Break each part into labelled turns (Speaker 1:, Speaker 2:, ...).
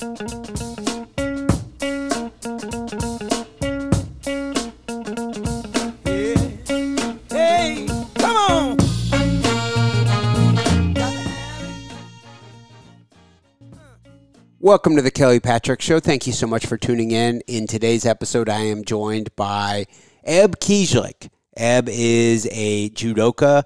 Speaker 1: Welcome to the Kelly Patrick Show. Thank you so much for tuning in. In today's episode, I am joined by Eb Kieslich. Eb is a judoka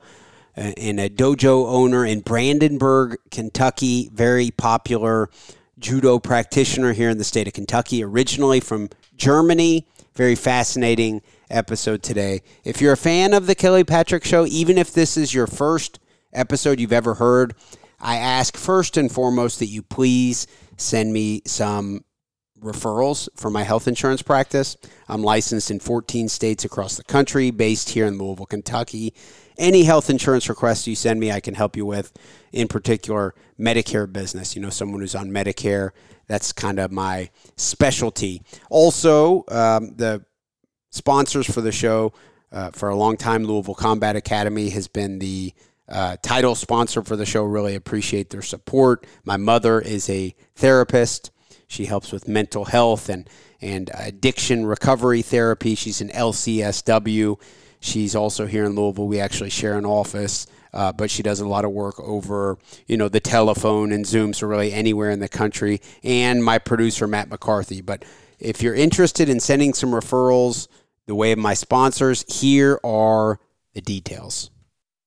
Speaker 1: uh, and a dojo owner in Brandenburg, Kentucky. Very popular judo practitioner here in the state of Kentucky, originally from Germany. Very fascinating episode today. If you're a fan of the Kelly Patrick Show, even if this is your first episode you've ever heard, I ask first and foremost that you please send me some referrals for my health insurance practice. I'm licensed in 14 states across the country, based here in Louisville, Kentucky. Any health insurance requests you send me, I can help you with. In particular, Medicare business. You know, someone who's on Medicare. That's kind of my specialty. Also, um, the sponsors for the show uh, for a long time, Louisville Combat Academy has been the uh, title sponsor for the show. Really appreciate their support. My mother is a therapist. She helps with mental health and and addiction recovery therapy. She's an LCSW. She's also here in Louisville. We actually share an office, uh, but she does a lot of work over you know the telephone and Zoom, so really anywhere in the country. And my producer Matt McCarthy. But if you're interested in sending some referrals the way of my sponsors, here are the details.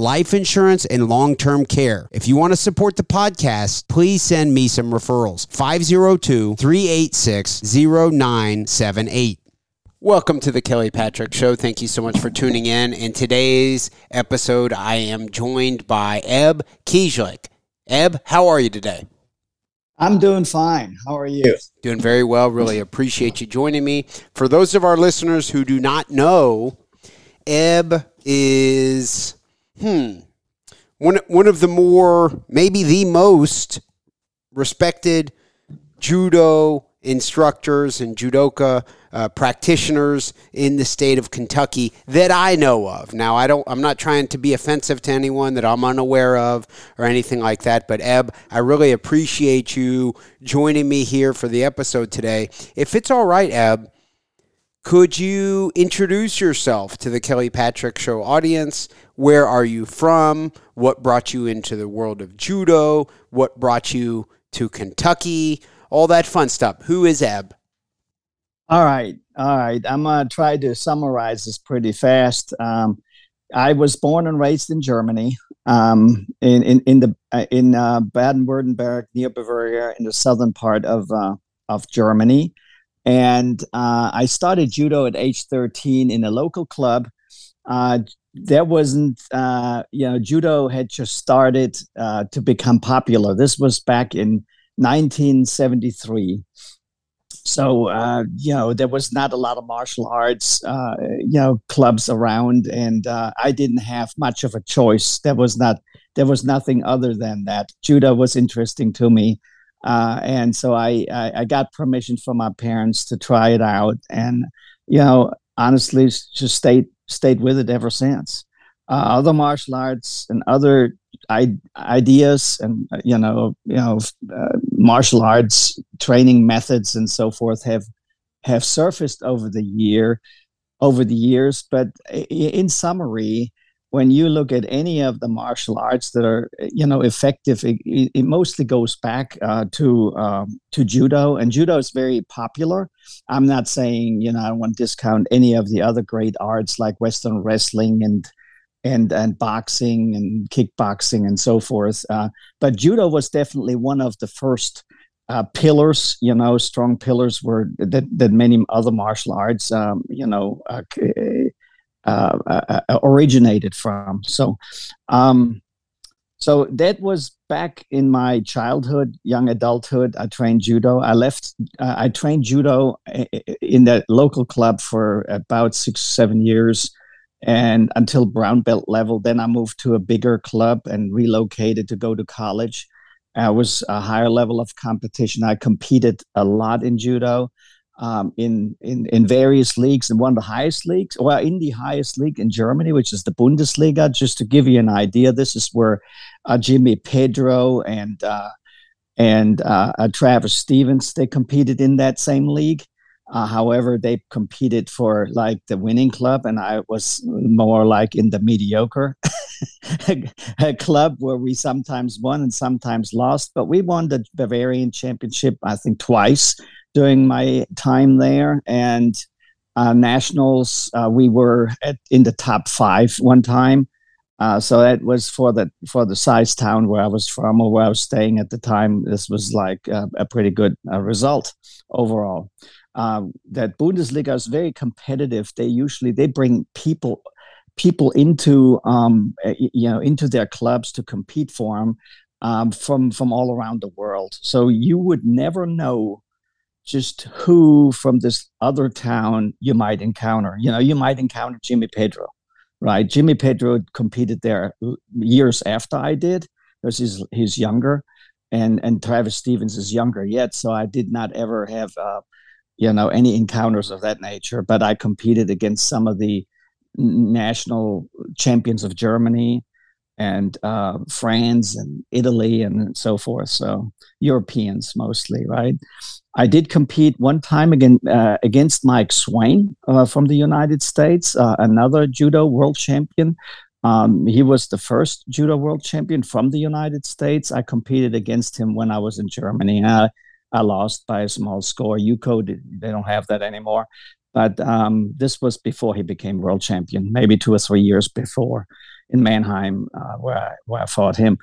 Speaker 1: life insurance and long term care. If you want to support the podcast, please send me some referrals. 502 386 0978. Welcome to the Kelly Patrick Show. Thank you so much for tuning in. In today's episode, I am joined by Eb Kieslich. Eb, how are you today?
Speaker 2: I'm doing fine. How are you?
Speaker 1: Doing very well. Really appreciate you joining me. For those of our listeners who do not know, Eb is hmm one one of the more maybe the most respected judo instructors and judoka uh, practitioners in the state of Kentucky that I know of. Now, I don't. I'm not trying to be offensive to anyone that I'm unaware of or anything like that. But Eb, I really appreciate you joining me here for the episode today. If it's all right, Eb, could you introduce yourself to the Kelly Patrick Show audience? Where are you from? What brought you into the world of judo? What brought you to Kentucky? All that fun stuff. Who is Eb?
Speaker 2: All right, all right. I'm gonna try to summarize this pretty fast. Um, I was born and raised in Germany, um, in in in the uh, in uh, Baden-Württemberg near Bavaria, in the southern part of uh, of Germany, and uh, I started judo at age 13 in a local club. Uh, there wasn't, uh, you know, judo had just started uh, to become popular. This was back in 1973 so uh, you know there was not a lot of martial arts uh, you know clubs around and uh, i didn't have much of a choice. There was not there was nothing other than that. Judo was interesting to me Uh, and so I, I, I got permission from my parents to try it out, and you know, honestly, just stayed stayed with it ever since. Uh, other martial arts and other I- ideas and uh, you know you know uh, martial arts training methods and so forth have have surfaced over the year over the years but in summary when you look at any of the martial arts that are you know effective it, it mostly goes back uh, to um, to judo and judo is very popular. I'm not saying you know i want to discount any of the other great arts like western wrestling and and and boxing and kickboxing and so forth uh, but judo was definitely one of the first uh, pillars, you know, strong pillars were that, that many other martial arts, um, you know, uh, uh, uh, uh, originated from. So, um, so that was back in my childhood, young adulthood. I trained judo. I left. Uh, I trained judo in that local club for about six, seven years, and until brown belt level. Then I moved to a bigger club and relocated to go to college. I was a higher level of competition. I competed a lot in judo um, in, in in various leagues and one of the highest leagues, well, in the highest league in Germany, which is the Bundesliga. Just to give you an idea, this is where uh, Jimmy Pedro and uh, and uh, uh Travis Stevens they competed in that same league. Uh, however, they competed for like the winning club, and I was more like in the mediocre club where we sometimes won and sometimes lost. But we won the Bavarian Championship, I think, twice during my time there. And uh, nationals, uh, we were at, in the top five one time. Uh, so that was for the for the size town where I was from or where I was staying at the time. This was like a, a pretty good uh, result overall. Um, that Bundesliga is very competitive. They usually they bring people people into um, you know into their clubs to compete for them um, from from all around the world. So you would never know just who from this other town you might encounter. You know, you might encounter Jimmy Pedro, right? Jimmy Pedro competed there years after I did because he's he's younger, and and Travis Stevens is younger yet. So I did not ever have, uh, you know, any encounters of that nature. But I competed against some of the national champions of Germany and uh, France and Italy and so forth. So Europeans mostly, right? I did compete one time again uh, against Mike Swain uh, from the United States, uh, another judo world champion. Um, he was the first judo world champion from the United States. I competed against him when I was in Germany. I, I lost by a small score. yuko, they don't have that anymore. But um, this was before he became world champion, maybe two or three years before in Mannheim, uh, where, I, where I fought him.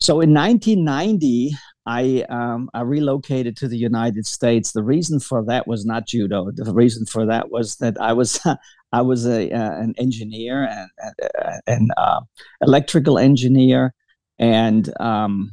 Speaker 2: So in 1990, I um, I relocated to the United States. The reason for that was not judo. The reason for that was that I was I was a uh, an engineer and an uh, electrical engineer and um,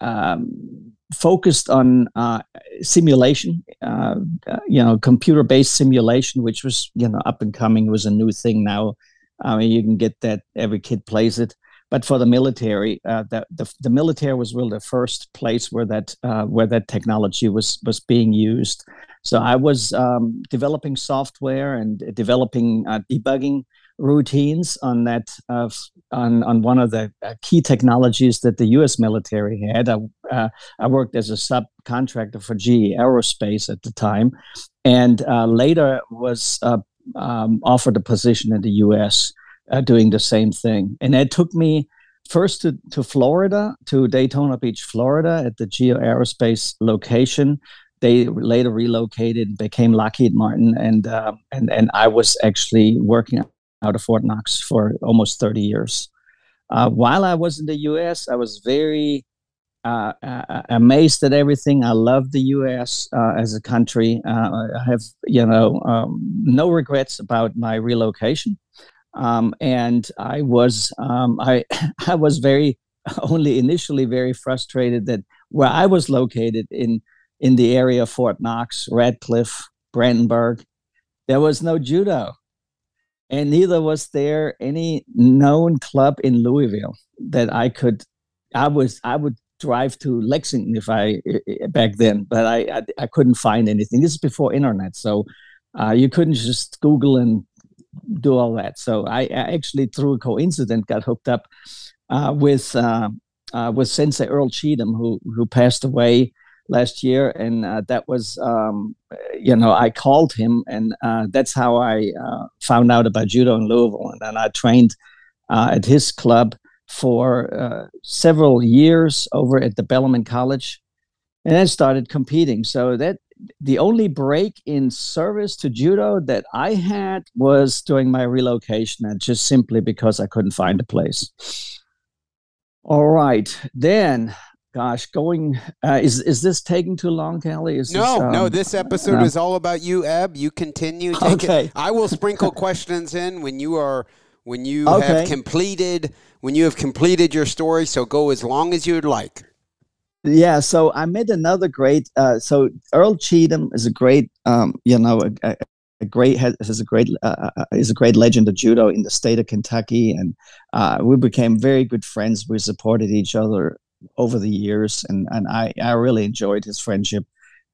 Speaker 2: um, focused on uh, simulation. Uh, uh, you know, computer based simulation, which was you know up and coming, was a new thing now. I mean, you can get that every kid plays it but for the military, uh, the, the, the military was really the first place where that uh, where that technology was was being used. So I was um, developing software and developing uh, debugging routines on that uh, on on one of the uh, key technologies that the U.S. military had. I, uh, I worked as a subcontractor for GE Aerospace at the time, and later was um, offered a position in the U.S uh, doing the same thing. And it took me first to, to Florida, to Daytona Beach, Florida, at the GE Aerospace location. They later relocated, became Lockheed Martin, and uh, and and I was actually working out of Fort Knox for almost 30 years. Uh, while I was in the U.S., I was very uh, uh, amazed at everything. I love the U.S. Uh, as a country. Uh, I have, you know, um, no regrets about my relocation. Um, and I was um, I I was very only initially very frustrated that where I was located in in the area of Fort Knox, Radcliff, Brandenburg, there was no judo, and neither was there any known club in Louisville that I could. I was I would drive to Lexington if I back then, but I, I, I couldn't find anything. This is before internet, so uh, you couldn't just Google and do all that. So I, I actually, through a coincidence, got hooked up uh, with uh, uh with Sensei Earl Cheatham, who who passed away last year, and uh, that was um, you know I called him, and uh, that's how I found out about judo in Louisville, and then I trained at his club for uh, several years over at the Bellarmine College, and then started competing. So that the only break in service to judo that I had was during my relocation, and just simply because I couldn't find a place. All right, then gosh, going uh, is is this taking too long, Kelly? Is
Speaker 1: no,
Speaker 2: this,
Speaker 1: um, no. This episode uh, is all about you, Eb. You continue. Take okay. It. I will sprinkle questions in when you are when you okay. have completed when you have completed your story. So go as long as you'd like.
Speaker 2: Yeah, so I met another great. Uh, so Earl Cheatham is a great, um, you know, a, a great has, has, a great uh, uh, uh, is a great legend of judo in the state of Kentucky, and uh, we became very good friends. We supported each other over the years, and and I I really enjoyed his friendship.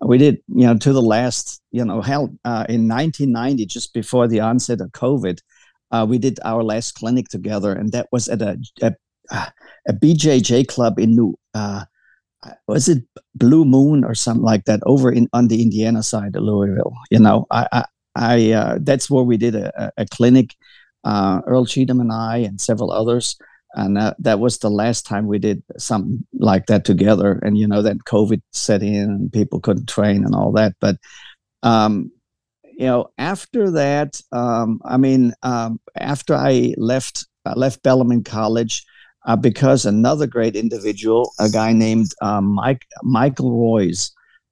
Speaker 2: We did, you know, to the last, you know, hell, uh, in 1990, just before the onset of COVID, uh, we did our last clinic together, and that was at a a, a BJJ club in New. Uh, was it Blue Moon or something like that over in on the Indiana side of Louisville? You know, I, I, I uh, that's where we did a, a clinic. Uh, Earl Cheatham and I and several others, and uh, that was the last time we did something like that together. And you know, then COVID set in and people couldn't train and all that. But um, you know, after that, um, I mean, um, after I left left Bellarmine College, uh, because another great individual, a guy named um, Mike Michael Royce,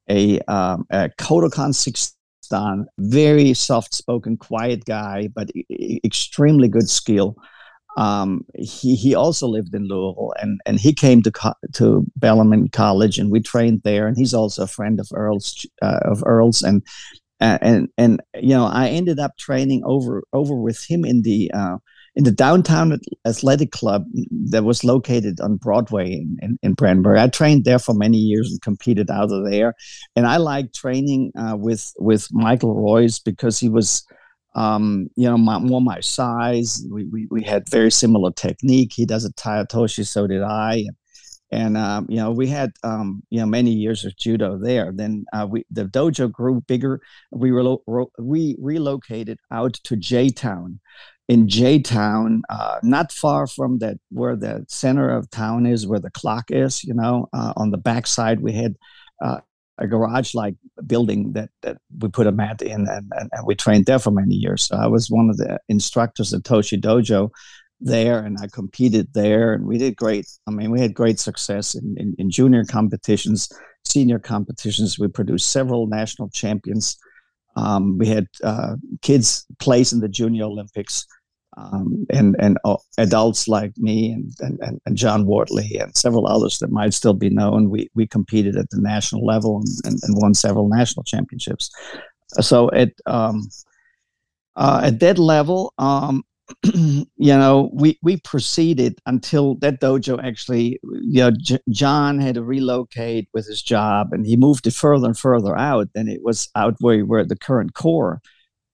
Speaker 2: a, um, a Kodokan six dan, very soft spoken, quiet guy, but e- extremely good skill. Um, he he also lived in Louisville, and and he came to co- to Bellarmine College, and we trained there. And he's also a friend of Earl's uh, of Earl's, and and and you know I ended up training over over with him in the uh, in the downtown athletic club that was located on Broadway in, in, in, Brandenburg. I trained there for many years and competed out of there, and I liked training uh, with with Michael Royce because he was. Um, you know, my, more my size. We, we, we had very similar technique. He does a tai otoshi, so did I. And, um, you know we had um, you know many years of judo there. Then uh, we the dojo grew bigger. We relo- ro- we relocated out to J Town. In J Town, uh, not far from that where the center of town is, where the clock is. You know, uh, on the backside we had uh, a garage-like building that, that we put a mat in, and, and, and we trained there for many years. So I was one of the instructors at Toshi Dojo, there and I competed there and we did great. I mean, we had great success in, in, in junior competitions, senior competitions. We produced several national champions. Um, we had uh, kids place in the junior Olympics um, and, and uh, adults like me and, and, and John Wortley and several others that might still be known. We, we competed at the national level and, and, and won several national championships. So at, um, uh, at that level, um, you know, we we proceeded until that dojo actually, you know, J- John had to relocate with his job, and he moved it further and further out. And it was out where where the current core,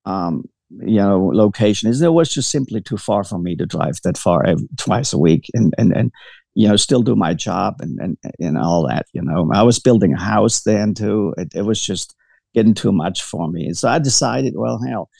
Speaker 2: um, you know, location is. It was just simply too far for me to drive that far every, twice a week, and and and you know, still do my job and and and all that. You know, I was building a house then too. It, it was just getting too much for me, so I decided, well, hell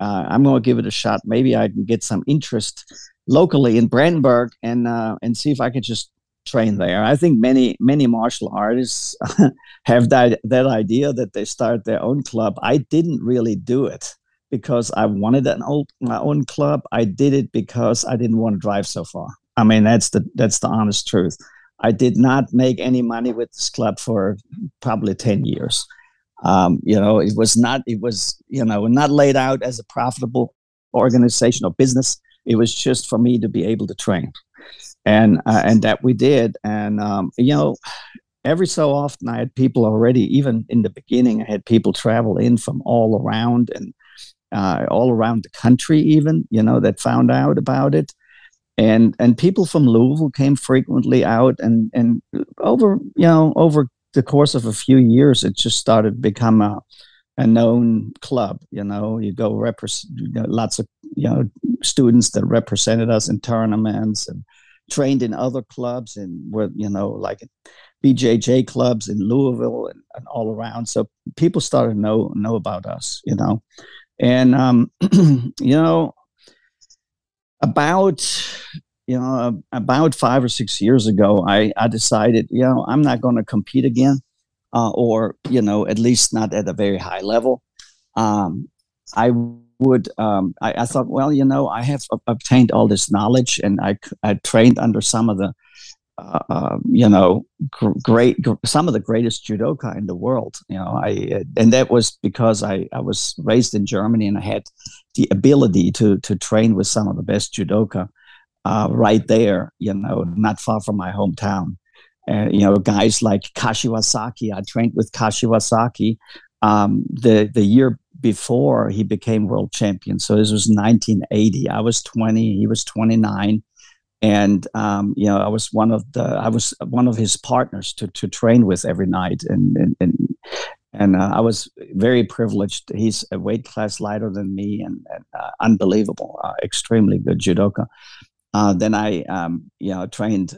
Speaker 2: uh, I'm going to give it a shot. Maybe I can get some interest locally in Brandenburg and uh, and see if I could just train there. I think many many martial artists have that that idea that they start their own club. I didn't really do it because I wanted an old my own club. I did it because I didn't want to drive so far. I mean that's the that's the honest truth. I did not make any money with this club for probably ten years. Um, you know, it was not it was you know not laid out as a profitable organization or business. It was just for me to be able to train, and uh, and that we did. And um, you know, every so often I had people already, even in the beginning, I had people travel in from all around and uh, all around the country, even you know, that found out about it. and and people from Louisville came frequently out, and and over you know over the course of a few years, it just started become a a known club. You know, you go represent you know, lots of you know students that represented us in tournaments and trained in other clubs and were you know like BJJ clubs in Louisville and, and all around. So people started to know know about us. You know, and um, you know about you know about five or six years ago, I I decided you know I'm not going to compete again uh, or you know at least not at a very high level. Um, I would um, I, I, thought, well, you know, I have obtained all this knowledge, and I I trained under some of the uh, uh, you know gr- great gr- some of the greatest judoka in the world. You know, I and that was because I I was raised in Germany and I had the ability to to train with some of the best judoka. Uh, right there, you know, not far from my hometown uh, you know, guys like Kashiwazaki, I trained with Kashiwazaki um, the the year before he became world champion. So this was 1980. I was 20. He was 29, and um, you know, I was one of the I was one of his partners to to train with every night, and and. and and uh, I was very privileged. He's a weight class lighter than me, and, and uh, unbelievable, uh, extremely good judoka. Uh, then I, um, you know, trained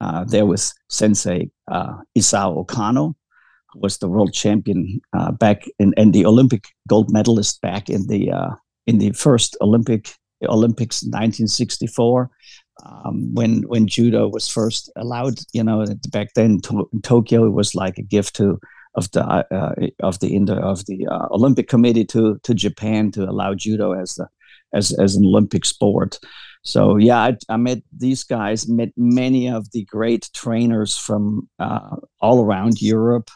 Speaker 2: uh, there was Sensei uh, Isao Okano, who was the world champion uh, back in, and the Olympic gold medalist back in the uh, in the first Olympic Olympics 1964. Um, when when judo was first allowed, you know, back then to, in Tokyo, it was like a gift to of the uh, of the of the uh, Olympic Committee to to Japan to allow judo as the as as an Olympic sport. So yeah, I, I, met these guys, met many of the great trainers from uh, all around Europe.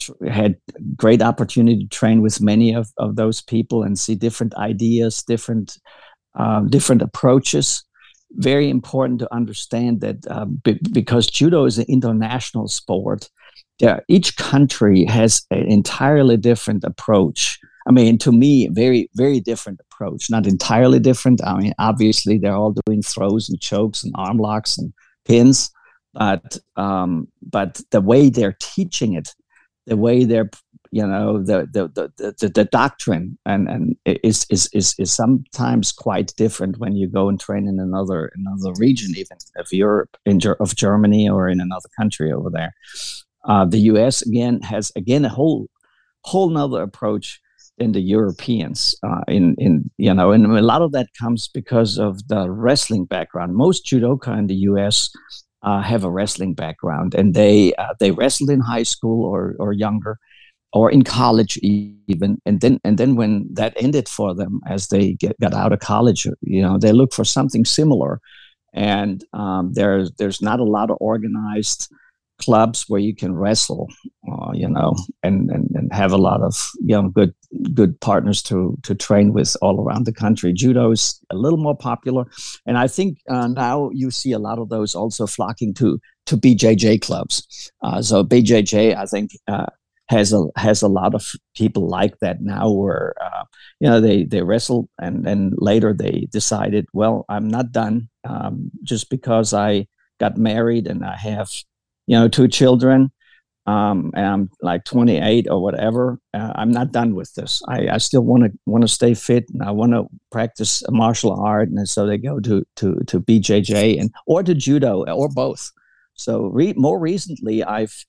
Speaker 2: Tr- had great opportunity to train with many of, of those people and see different ideas, different uh, different approaches. Very important to understand that uh, b- because judo is an international sport, there, each country has an entirely different approach I mean, to me, very, very different approach. Not entirely different. I mean, obviously, they're all doing throws and chokes and arm locks and pins, but um, but the way they're teaching it, the way they're you know the the the, the, the doctrine and and is, is is is sometimes quite different when you go and train in another another region even of Europe in of Germany or in another country over there. Uh, the U.S. again has again a whole whole nother approach in the Europeans. Uh, in in you know, and a lot of that comes because of the wrestling background. Most judoka in the U.S. Uh, have a wrestling background, and they uh, they wrestled in high school or or younger, or in college even. And then and then when that ended for them, as they get, got out of college, you know, they look for something similar. And um, there's there's not a lot of organized clubs where you can wrestle, uh, you know, and, and and have a lot of you know good good partners to to train with all around the country. Judo is a little more popular, and I think uh, now you see a lot of those also flocking to to BJJ clubs. Uh, so BJJ, I think. Uh, has a has a lot of people like that now where uh, you know they they wrestle and then later they decided well I'm not done um, just because I got married and I have you know, two children, um, and I'm like 28 or whatever, uh, I'm not done with this. I, I still want to want to stay fit and I want to practice martial art, and so they go to to to BJJ and or to judo or both. So re- more recently, I've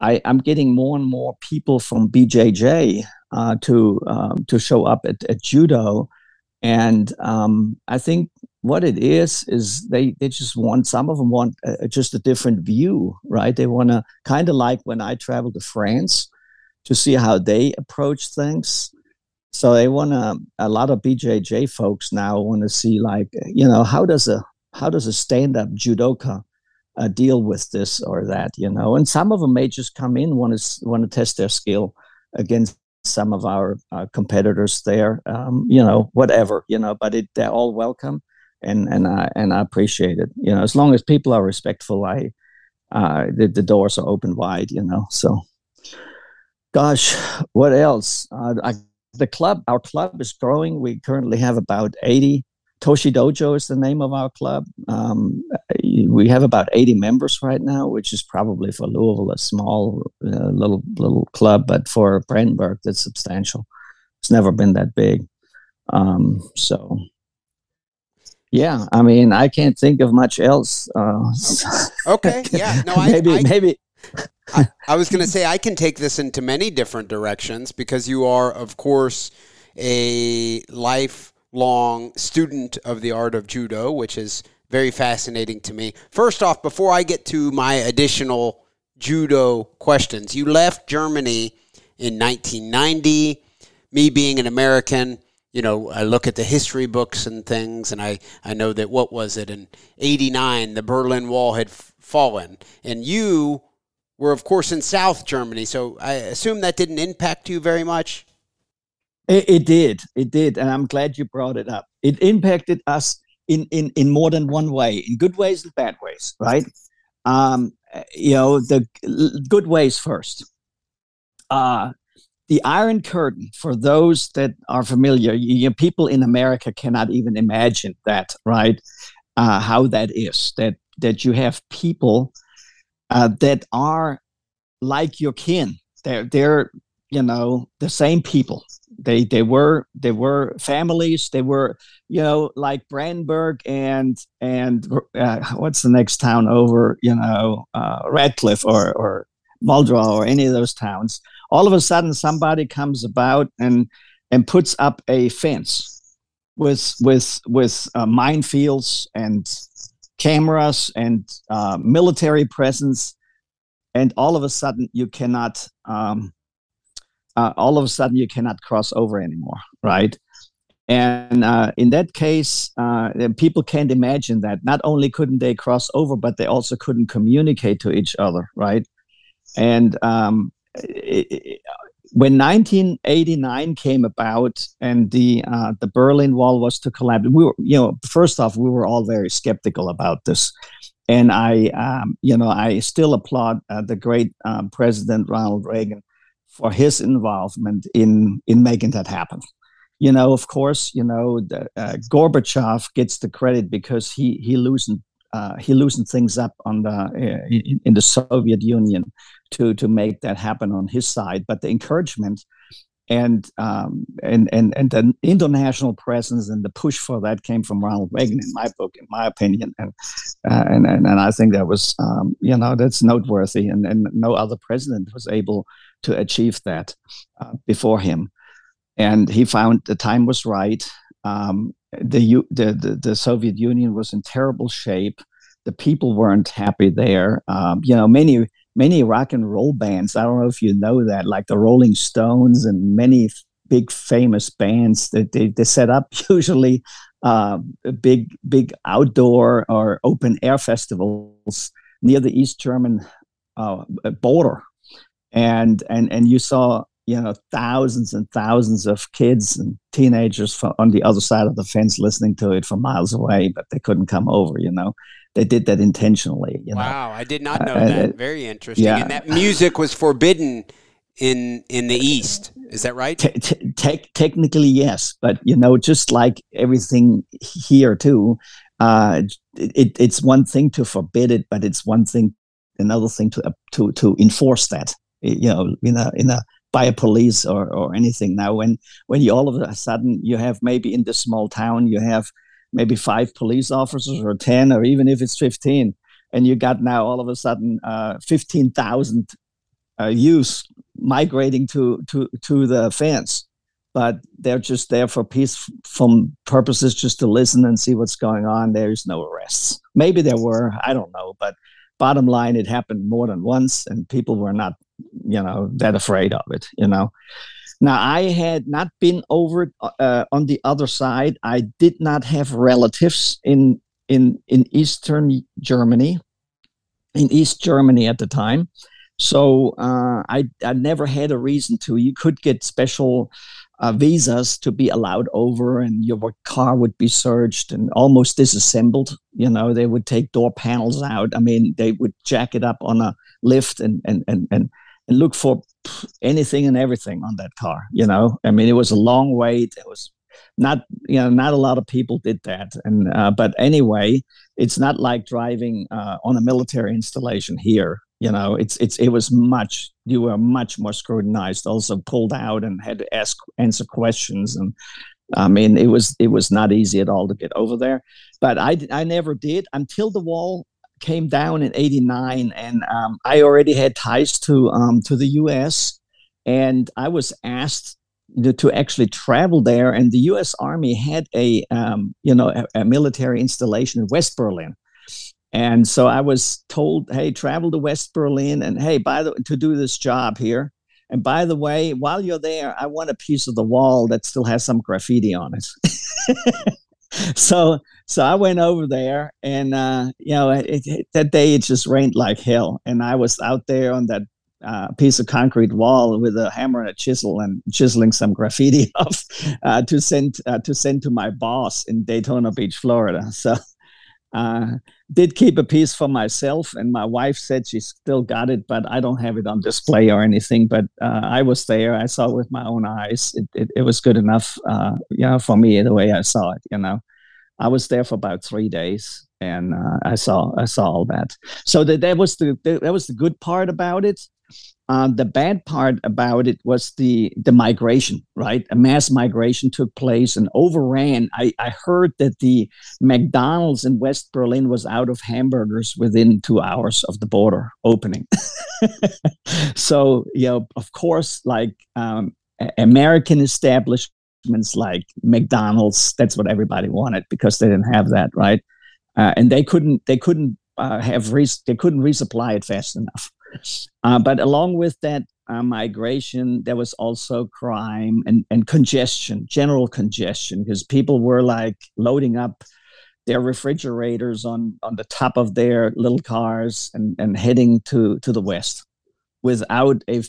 Speaker 2: I, I'm getting more and more people from BJJ uh, to um, to show up at, at judo, and um, I think what it is is they they just want some of them want uh, just a different view right? They want to kind of like when i travel to france to see how they approach things. So they want to a lot of bjj folks now want to see like you know how does a how does a stand-up judoka uh, deal with this or that you know? And some of them may just come in want to want to test their skill against some of our uh, competitors there um, you know whatever you know? But it, they're all welcome and and I and I appreciate it. You know, as long as people are respectful, I uh, the, the doors are open wide. You know, so gosh, what else? Uh, I, the club, our club is growing. We currently have about eighty Toshi Dojo is the name of our club. Um, we have about 80 members right now, which is probably for Louisville a small uh, little little club, but for Brandenburg that's substantial. It's never been that big. Um, so, yeah, I mean, I can't think of much else. Uh,
Speaker 1: okay, yeah, no,
Speaker 2: I, maybe
Speaker 1: I,
Speaker 2: maybe.
Speaker 1: I, I was going to say I can take this into many different directions because you are, of course, a lifelong student of the art of judo, which is very fascinating to me. First off, before I get to my additional judo questions, you left Germany in 1990. Me being an American, you know, I look at the history books and things, and I, I know that what was it in 89, the Berlin Wall had f- fallen. And you were, of course, in South Germany. So I assume that didn't impact you very much.
Speaker 2: It, it, did. It did. And I'm glad you brought it up. It impacted us in, in, in more than one way, in good ways and bad ways, right? Um, you know, the good ways first. Uh, the Iron Curtain, for those that are familiar, you, people in America cannot even imagine that, right? Uh, how that is that that you have people uh, that are like your kin. They're they're you know the same people. They they were they were families. They were you know like Brandenburg and and uh, what's the next town over? You know uh, Radcliff or or Muldraugh or any of those towns. All of a sudden, somebody comes about and and puts up a fence with with with uh, minefields and cameras and uh, military presence, and all of a sudden you cannot. Um, uh, all of a sudden you cannot cross over anymore, right? And uh, in that case, uh, people can't imagine that. Not only couldn't they cross over, but they also couldn't communicate to each other, right? And um, it, when 1989 came about and the uh, the Berlin Wall was to collapse, we were, you know, first off, we were all very skeptical about this, and I, um, you know, I still applaud uh, the great um, President Ronald Reagan for his involvement in in making that happen. You know, of course, you know, the, uh, Gorbachev gets the credit because he he loosened uh, he loosened things up on the uh, in, in, the Soviet Union to to make that happen on his side. But the encouragement and um, and and and the international presence and the push for that came from Ronald Reagan, in my book, in my opinion, and uh, and, and, and I think that was um, you know that's noteworthy, and and no other president was able to achieve that uh, before him, and he found the time was right. Um, the, the, the the Soviet Union was in terrible shape. The people weren't happy there. Um, you know, many many rock and roll bands. I don't know if you know that, like the Rolling Stones and many big famous bands that they, they set up usually uh, big big outdoor or open air festivals near the East German uh, border, and and and you saw you know thousands and thousands of kids and teenagers on the other side of the fence listening to it from miles away, but they couldn't come over. You know, they did that intentionally. You
Speaker 1: wow,
Speaker 2: know?
Speaker 1: I did not know uh, that. Very interesting. Yeah. And that music was forbidden in in the East. Is that right? Te-
Speaker 2: te- technically, yes, but you know, just like everything here too, uh, it, it's one thing to forbid it, but it's one thing, another thing to uh, to to enforce that. You know, in a in a by a police or, or anything. Now, when when you all of a sudden you have maybe in this small town you have maybe five police officers or 10 or even if it's 15 and you got now all of a sudden uh, 15,000 uh, youths migrating to, to, to the fence. But they're just there for peaceful purposes just to listen and see what's going on. There's no arrests. Maybe there were i don't know but bottom line it happened more than once and people were not you know that afraid of it you know now, I had not been over uh, on the other side. I did not have relatives in in in Eastern Germany, in East Germany at the time. So uh, I I never had a reason to. You could get special uh, visas to be allowed over, and your car would be searched and almost disassembled. You know, they would take door panels out. I mean, they would jack it up on a lift and and and and and look for anything and everything on that car. You know, I mean, it was a long wait. It was not you know not a lot of people did that and uh, but anyway it's not like driving uh, on a military installation here you know it's it's it was much you were much more scrutinized also pulled out and had to ask answer questions and i mean it was it was not easy at all to get over there but i i never did until the wall came down in 89 and um, i already had ties to um, to the us and i was asked to actually travel there. And the U.S. Army had a um, you know a, a, military installation in West Berlin. And so I was told, hey, travel to West Berlin, and hey, by the to do this job here. And by the way, while you're there, I want a piece of the wall that still has some graffiti on it. so so I went over there, and uh, you know, it, it, that day it just rained like hell, and I was out there on that uh, piece of concrete wall with a hammer and a chisel and chiseling some graffiti off uh, to send uh, to send to my boss in Daytona Beach, Florida. So uh, did keep a piece for myself, and my wife said she still got it, but I don't have it on display or anything. But uh, I was there; I saw it with my own eyes. It it, it was good enough, uh, you know, for me the way I saw it. You know, I was there for about three days, and I saw I saw all that. So that that was the that was the good part about it uh, the bad part about it was the the migration, right? A mass migration took place and overran. I, I heard that the McDonald's in West Berlin was out of hamburgers within two hours of the border opening. so, you know, of course, like um, American establishments like McDonald's, that's what everybody wanted because they didn't have that, right? Uh, and they couldn't they couldn't uh, have res- they couldn't resupply it fast enough. Uh, but along with that uh, migration, there was also crime and, and congestion, general congestion, because people were like loading up their refrigerators on, on the top of their little cars and, and heading to, to the west without a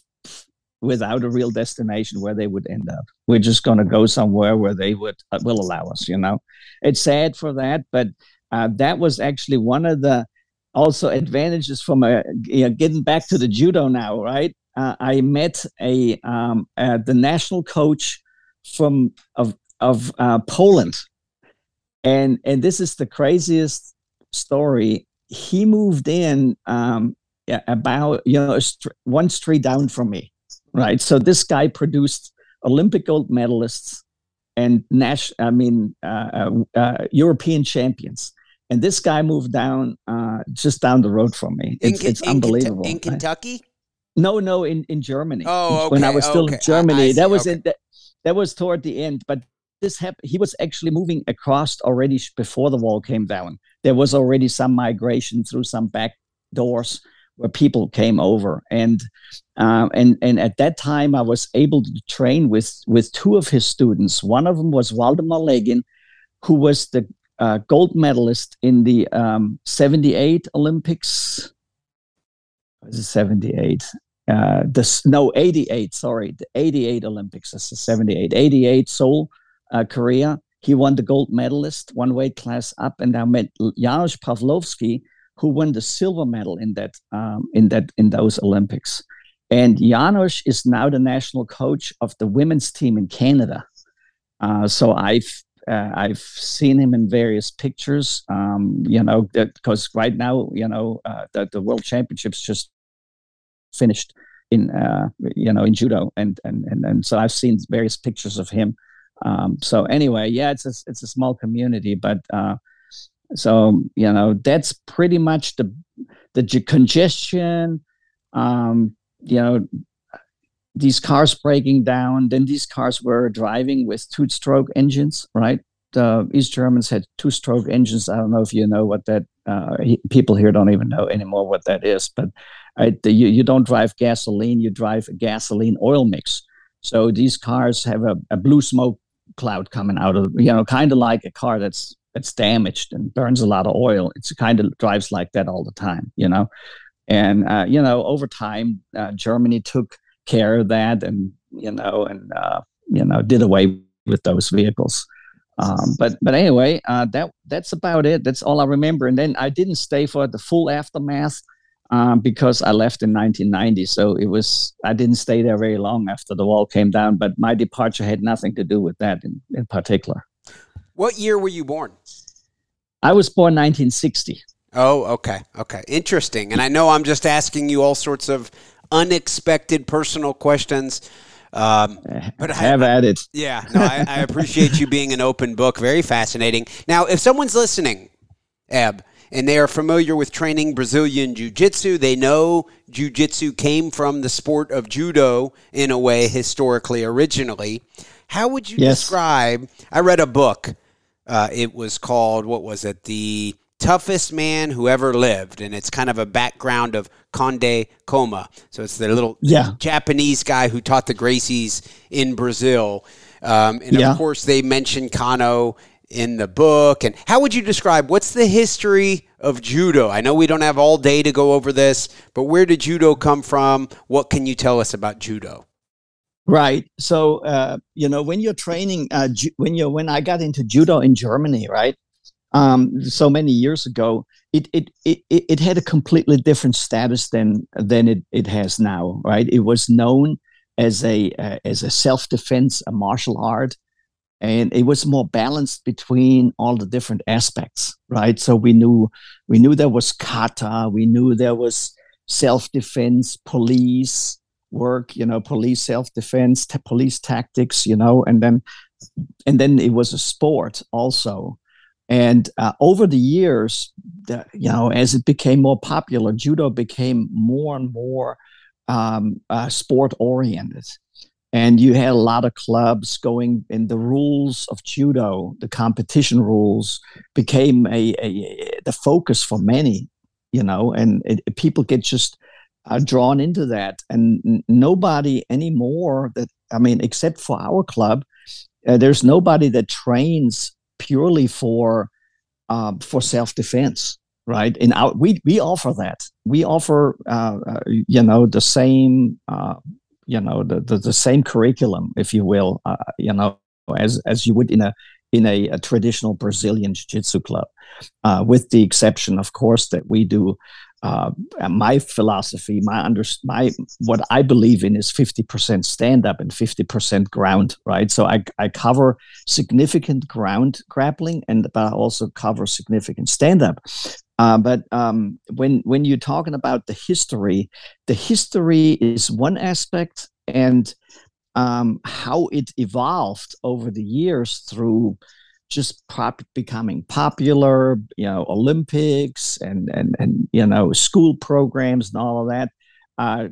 Speaker 2: without a real destination where they would end up. We're just going to go somewhere where they would uh, will allow us. You know, it's sad for that, but uh, that was actually one of the also advantages from a you know, getting back to the judo now, right? Uh, I met a um, uh, the national coach from of of uh, Poland, and and this is the craziest story. He moved in um, about you know one street down from me, right? So this guy produced Olympic gold medalists and national, I mean uh, uh, uh, European champions and this guy moved down uh, just down the road from me. It's, in, it's in unbelievable.
Speaker 1: in Kentucky?
Speaker 2: No, no, in, in Germany.
Speaker 1: Oh, okay.
Speaker 2: When I was still
Speaker 1: okay.
Speaker 2: in Germany,
Speaker 1: I, I
Speaker 2: that was
Speaker 1: okay.
Speaker 2: in that, that was toward the end. But this happened. He was actually moving across already before the wall came down. There was already some migration through some back doors where people came over, and um, and and at that time I was able to train with with two of his students. One of them was Waldemar Legien, who was the uh, gold medalist in the um, 78 Olympics. Was it 78? Uh, this no 88 sorry. The 88 olympics that's the 78 88 seoul uh, korea. He won the gold medalist one weight class up and i met janusz pawlowski who won the silver medal in that um, in that in those olympics. And janusz is now the national coach of the women's team in canada. Uh, so i've uh, I've seen him in various pictures. Um, you know, because right now, you know, uh, the, the World Championships just finished in uh, you know in judo, and and and and so I've seen various pictures of him. Um, so anyway, yeah, it's a, it's a small community, but uh, so you know that's pretty much the the congestion. Um, you know, these cars breaking down. Then these cars were driving with two stroke engines, right? The East Germans had two stroke engines. I don't know if you know what that, uh, people here don't even know anymore what that is, but uh, the, you, you don't drive gasoline, you drive a gasoline oil mix. So these cars have a, a blue smoke cloud coming out of, you know, kind of like a car that's that's damaged and burns a lot of oil. It's kind of drives like that all the time, you know. And uh, you know, over time, uh, Germany took care of that and you know and uh, you know did away with those vehicles um, but but anyway uh, that that's about it that's all i remember and then i didn't stay for the full aftermath um, because I left in 1990. So it was I didn't stay there very long after the wall came down. But my departure had nothing to do with that in, in particular.
Speaker 1: What year were you born?
Speaker 2: I was born 1960.
Speaker 1: Oh, okay, okay, interesting. And I know I'm just asking you all sorts of unexpected personal questions. Um,
Speaker 2: but have I, at it.
Speaker 1: Yeah, no, I, I appreciate you being an open book. Very fascinating. Now, if someone's listening, Eb, and they are familiar with training Brazilian Jiu Jitsu, they know Jiu Jitsu came from the sport of judo in a way historically, originally. How would you yes. describe? I read a book. Uh, it was called, what was it? The toughest man who ever lived, and it's kind of a background of Conde Koma. So it's the little yeah. Japanese guy who taught the Gracies in Brazil. Um, and yeah. of course, they mention Kano in the book. And how would you describe what's the history of judo? I know we don't have all day to go over this, but where did judo come from? What can you tell us about judo?
Speaker 2: Right. So, uh, you know, when you're training, uh, ju- when you when I got into judo in Germany, right, um, so many years ago, it, it it it had a completely different status than than it, it has now. Right, it was known as a uh, as a self defense, a martial art, and it was more balanced between all the different aspects. Right, so we knew we knew there was kata, we knew there was self defense, police work, you know, police self defense, t- police tactics, you know, and then and then it was a sport also and uh, over the years, the, you know, as it became more popular, judo became more and more um, uh, sport oriented. And you had a lot of clubs going, and the rules of judo, the competition rules, became a, a the focus for many, you know, and it, people get just uh, drawn into that. And n- nobody anymore that, I mean, except for our club, uh, there's nobody that trains purely for uh, for self defense right? In our we we offer that. We offer uh, uh, you know the same uh, you know the, the, the same curriculum if you will uh, you know as as you would in a in a, a traditional Brazilian jiu-jitsu club uh, with the exception of course that we do uh, my philosophy, my under, my what I believe in is fifty percent stand up and fifty percent ground, right? So I I cover significant ground grappling, and but I also cover significant stand up. Uh, but um, when when you're talking about the history, the history is one aspect, and um, how it evolved over the years through just pop, becoming popular, you know, Olympics and and and you know school programs and all of that, uh,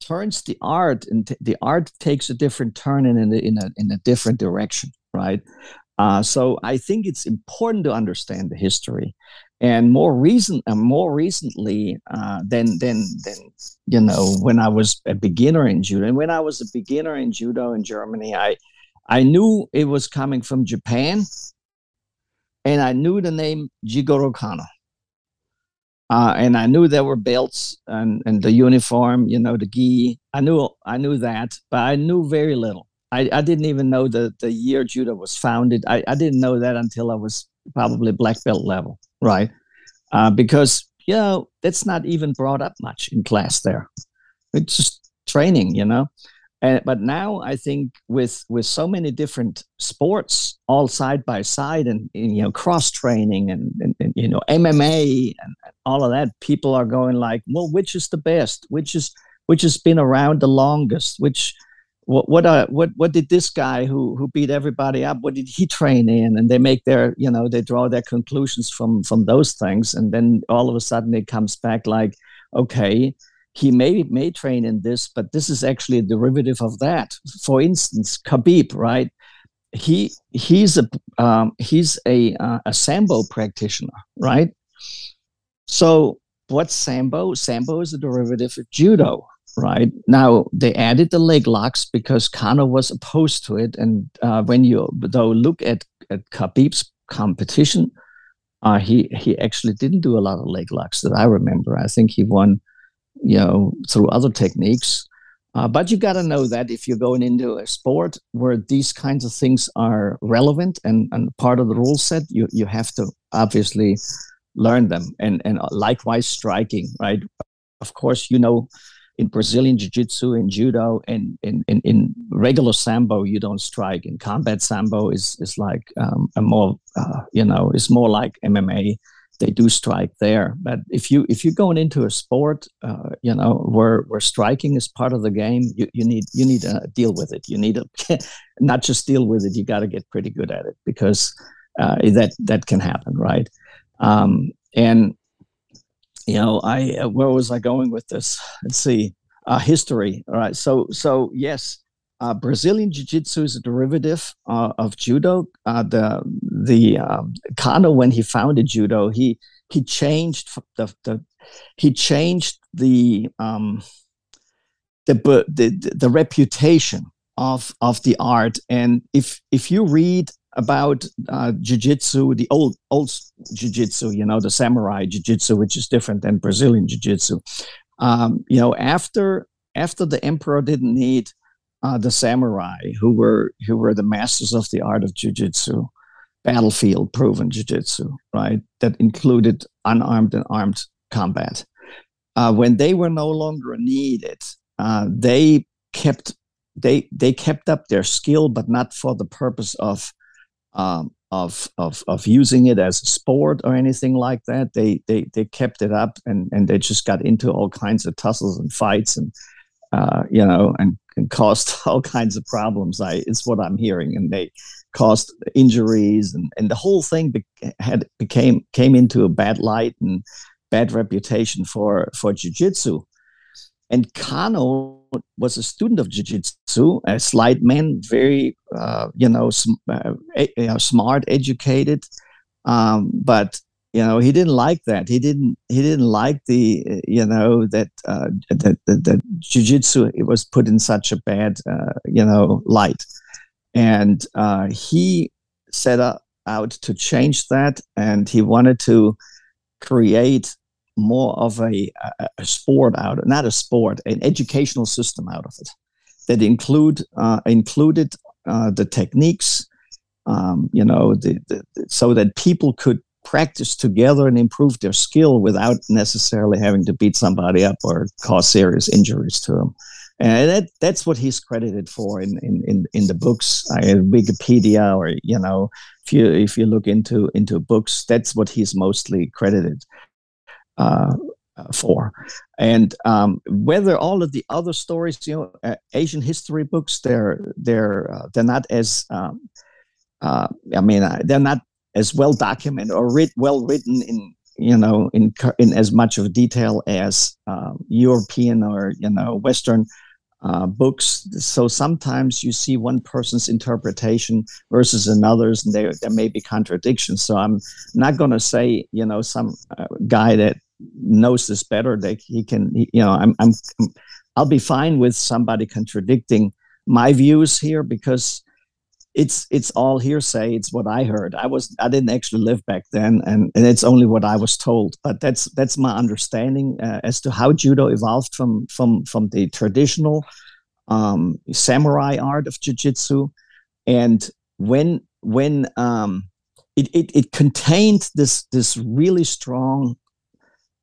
Speaker 2: turns the art and t- the art takes a different turn in a, in a in a different direction, right? Uh, so I think it's important to understand the history, and more recent and uh, more recently uh, than than than you know when I was a beginner in judo. And when I was a beginner in judo in Germany, I I knew it was coming from Japan and I knew the name Jigoro Kano. Uh, and I knew there were belts and, and the uniform, you know, the gi. I knew I knew that, but I knew very little. I, I didn't even know the, the year judo was founded. I, I didn't know that until I was probably black belt level, right? Uh, because you know that's not even brought up much in class there. It's just training, you know. And, but now I think with with so many different sports all side by side and, and you know cross training and, and, and, you know MMA and all of that, people are going like, well, which is the best? Which is which has been around the longest? Which what what uh, what what did this guy who who beat everybody up? What did he train in? And they make their you know they draw their conclusions from from those things, and then all of a sudden it comes back like, okay, he may may train in this, but this is actually a derivative of that. For instance, Khabib, right? He he's a um, he's a uh, a sambo practitioner, right? So what's sambo? Sambo is a derivative of judo, right? Now they added the leg locks because Kano was opposed to it, and uh, when you though look at at Khabib's competition, uh, he he actually didn't do a lot of leg locks that I remember. I think he won you know, through other techniques. Uh, but you got to know that if you're going into a sport where these kinds of things are relevant and, and part of the rule set, you, you have to obviously learn them. And, and likewise, striking, right? of course, you know, in Brazilian jiu-jitsu and judo and in, in, in regular sambo you don't strike in combat sambo is is like um, a more uh, you know it's more like MMA they do strike there but if you if you're going into a sport uh, you know where where striking is part of the game you, you need you need to deal with it you need to not just deal with it you got to get pretty good at it because uh, that that can happen right um, and you know, I uh, where was I going with this? Let's see, uh, history. All right, so so yes, uh, Brazilian Jiu-Jitsu is a derivative uh, of Judo. Uh, the the um, Kano when he founded Judo, he he changed the, the he changed the um, the, the the reputation of of the art. And if if you read about uh, jiu-jitsu the old old jiu-jitsu you know the samurai jiu-jitsu which is different than brazilian jiu-jitsu um, you know after after the emperor didn't need uh, the samurai who were who were the masters of the art of jiu-jitsu battlefield proven jiu-jitsu right that included unarmed and armed combat uh, when they were no longer needed uh, they kept they they kept up their skill but not for the purpose of um, of, of of using it as a sport or anything like that. They they they kept it up and and they just got into all kinds of tussles and fights and uh, you know and, and caused all kinds of problems. I it's what I'm hearing, and they caused injuries and and the whole thing be, had became came into a bad light and bad reputation for for jujitsu. And Kano was a student of jiu-jitsu, a slight man, very, uh, you know, sm- uh, you know, smart, educated. Um, but you know, he didn't like that. He didn't. He didn't like the, you know, that uh, that that, that jiu-jitsu it was put in such a bad, uh, you know, light, and uh, he set out to change that, and he wanted to create more of a, a, sport out of not a sport an educational system out of it that include uh, included uh, the techniques um, you know the, the, so that people could practice together and improve their skill without necessarily having to beat somebody up or cause serious injuries to them and that, that's what he's credited for in, in, in, in the books uh, wikipedia or you know if you if you look into into books that's what he's mostly credited uh, for. And um, whether all of the other stories, you know, uh, Asian history books, they're they're uh, they're not as um, uh, I mean, uh, they're not as well documented or writ- well written in you know in in as much of detail as European or you know Western. Uh, books. So sometimes you see one person's interpretation versus another's, and there there may be contradictions. So I'm not going to say you know some uh, guy that knows this better that he can you know I'm, I'm i'll be fine with somebody contradicting my views here because it's it's all hearsay. It's what i heard. I was i didn't actually live back then and, and it's only what i was told. But that's that's my understanding uh, as to how judo evolved from from from the traditional um, samurai art of jiu-jitsu. And when when um, it, it, it contained this this really strong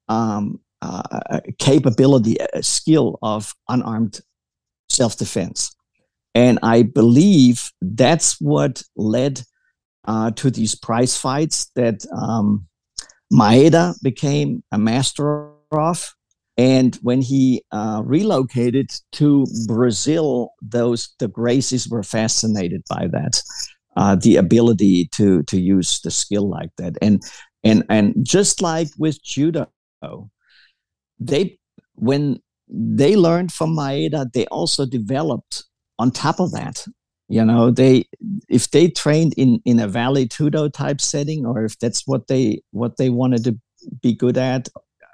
Speaker 2: um, uh, capability, a skill of unarmed self defense. And I believe that's what led uh, to these prize fights that um, Maeda became a master of. And when he uh, relocated to Brazil, those the Gracies were fascinated by that, uh, the ability to to use the skill like that. And and and just like with judo, they when they learned from Maeda, they also developed on top of that. You know, they if they trained in in a Vale Tudo type setting, or if that's what they what they wanted to be good at,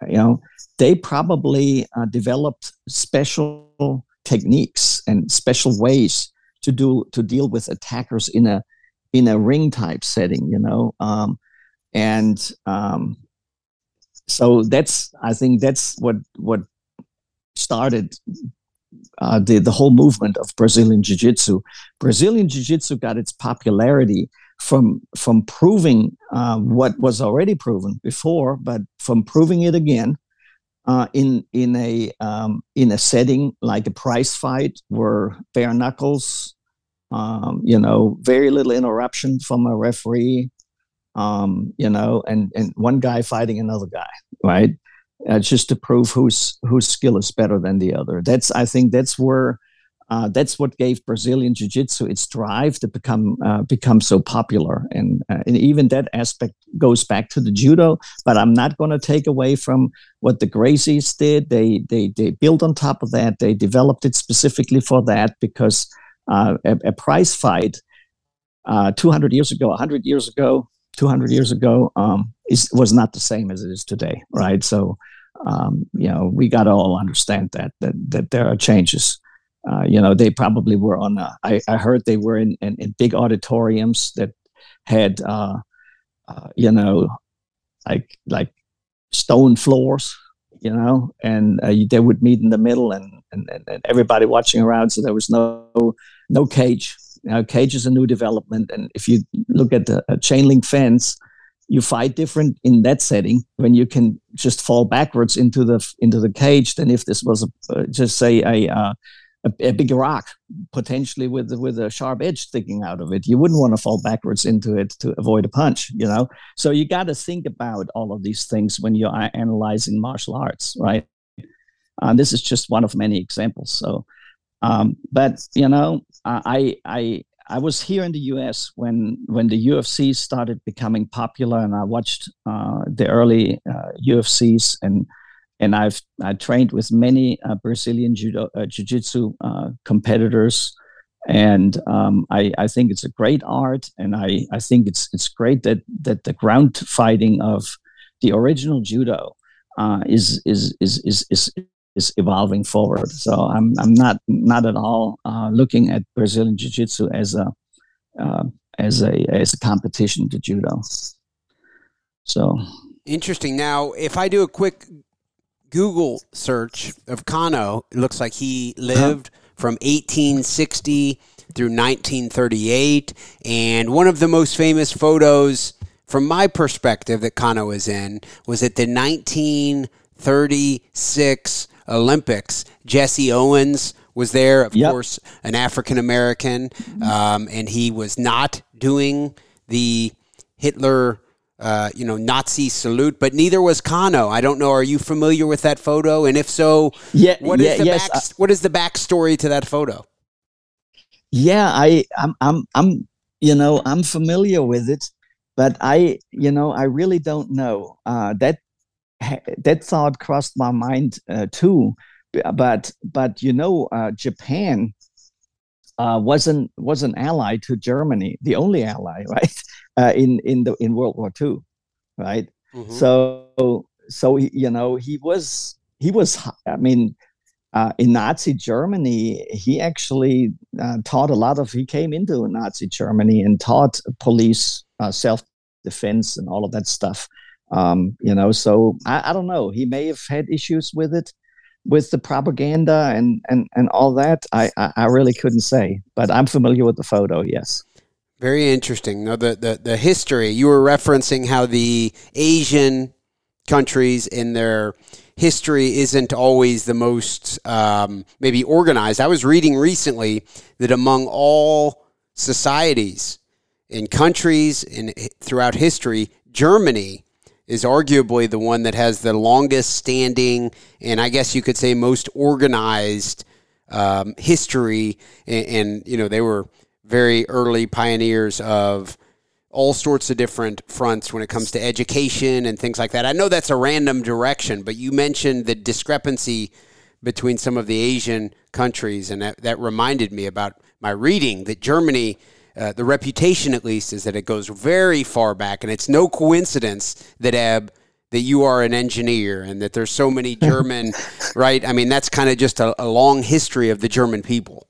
Speaker 2: you know, they probably uh, developed special techniques and special ways to do to deal with attackers in a in a ring type setting. You know, um, and um, so that's I think that's what what started uh, the the whole movement of Brazilian Jiu Jitsu. Brazilian Jiu Jitsu got its popularity from from proving uh, what was already proven before, but from proving it again. uh, in in a um, in a setting like a prize fight where bare knuckles, um, you know, very little interruption from a referee, um, you know, and and one guy fighting another guy, right? Uh, just to prove whose whose skill is better than the other. That's I think that's where uh, that's what gave Brazilian Jiu Jitsu its drive to become uh, become so popular, and, uh, and even that aspect goes back to the judo. But I'm not going to take away from what the Gracies did. They they they built on top of that. They developed it specifically for that because uh, a, a, prize fight uh, 200 years ago, 100 years ago, 200 years ago um, was not the same as it is today, right? So. Um, you know, we got to all understand that that that there are changes. Uh, you know, they probably were on. A, I, I heard they were in, in, in big auditoriums that had, uh, uh, you know, like like stone floors, you know, and uh, they would meet in the middle, and, and and everybody watching around. So there was no no cage. You know, cage is a new development, and if you look at the chain link fence, you fight different in that setting. When you can just fall backwards into the into the cage than if this was a, uh, just say a uh, a, a, big rock potentially with with a sharp edge sticking out of it you wouldn't want to fall backwards into it to avoid a punch you know? So you got to think about all of these things when you're analyzing martial arts right? Uh, this is just one of many examples so um, but you know i i i was here in the us when when the ufc started becoming popular and i watched uh, the early uh, ufcs and and I've I trained with many uh, Brazilian judo uh, jiu-jitsu uh, competitors, and um, I, I think it's a great art, and I, I think it's it's great that that the ground fighting of the original judo uh, is, is is is is is evolving forward. So I'm I'm not not at all uh, looking at Brazilian jiu-jitsu as a uh, as a as a competition to judo. So
Speaker 1: interesting. Now, if I do a quick Google search of Kano, it looks like he lived huh? from 1860 through 1938. And one of the most famous photos, from my perspective, that Kano is in was at the 1936 Olympics. Jesse Owens was there, of yep. course, an African American, um, and he was not doing the Hitler uh, you know, Nazi salute, but neither was Kano. I don't know. Are you familiar with that photo? And if so, yeah, what is yeah, the yes, back, uh, what is the backstory to that photo?
Speaker 2: Yeah, I, I'm, I'm, I'm, you know, I'm familiar with it, but I, you know, I really don't know. Uh, that that thought crossed my mind uh, too, but but you know, uh, Japan uh, wasn't was an ally to Germany, the only ally, right? Uh, in in the in World War II, right? Mm-hmm. So so you know he was he was I mean uh, in Nazi Germany he actually uh, taught a lot of he came into Nazi Germany and taught police uh, self defense and all of that stuff. Um, you know, so I, I don't know. He may have had issues with it with the propaganda and and and all that. I, I, I really couldn't say but i'm familiar with the photo yes.
Speaker 1: Very interesting. Now the, the the history you were referencing how the asian countries in their history isn't always the most um, maybe organized. I was reading recently that among all societies in countries in throughout history germany is arguably the one that has the longest standing and I guess you could say most organized um, history. And, and, you know, they were very early pioneers of all sorts of different fronts when it comes to education and things like that. I know that's a random direction, but you mentioned the discrepancy between some of the Asian countries, and that, that reminded me about my reading that Germany uh, the reputation at least is that it goes very far back, and it's no coincidence that Eb that you are an engineer and that there's so many German, right? I mean, that's kind of just a, a, long history of the German people.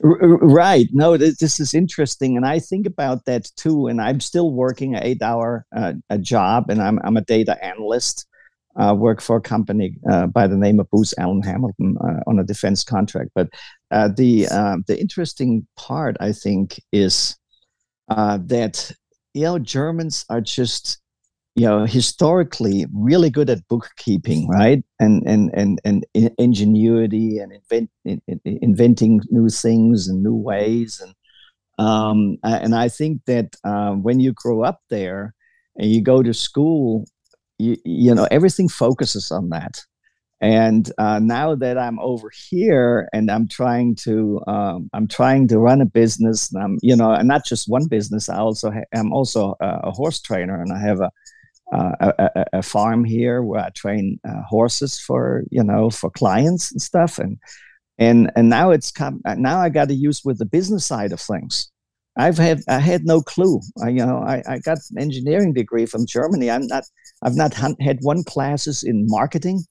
Speaker 2: Right. No, this is interesting, and I think about that too. And I'm still working an eight-hour uh, a job, and I'm I'm a data analyst. Uh, work for a company uh, by the name of Booz Allen Hamilton uh, on a defense contract. But uh, the uh, the interesting part, I think, is uh, that you know Germans are just you know historically really good at bookkeeping right and and and and ingenuity and invent, inventing new things and new ways and um, and I think that uh, when you grow up there and you go to school, you, you know everything focuses on that. And uh, now that I'm over here and I'm trying to um, I'm trying to run a business, and I'm you know and not just one business. I also ha- I'm also a, a, horse trainer, and I have a uh, a, a, farm here where I train uh, horses for you know for clients and stuff and and and now it's come now I got to use with the business side of things. I've had I had no clue. I, you know I, I got an engineering degree from Germany. I'm not I've not had one classes in marketing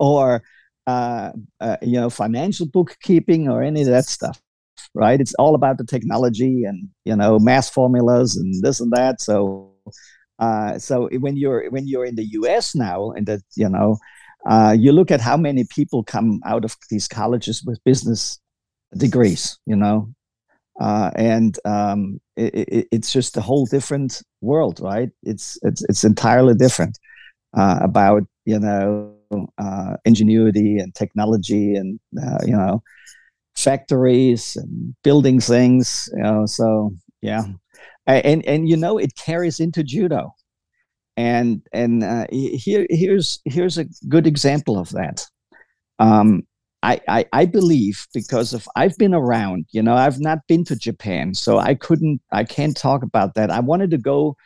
Speaker 2: or uh, uh, you know financial bookkeeping or any of that stuff. Right? It's all about the technology and you know math formulas and this and that. So uh, so when you're when you're in the U.S. now, and that you know, uh, you look at how many people come out of these colleges with business degrees. You know, uh, and um, it, it, it's just a whole different world, right? It's it's it's entirely different uh, about you know uh, ingenuity and technology and uh, you know factories and building things. You know, so yeah, and and you know it carries into judo and and uh, here here's here's a good example of that um, I, I, I believe because of I've been around, you know, I've not been to Japan, so I couldn't, I can't talk about that. I wanted to go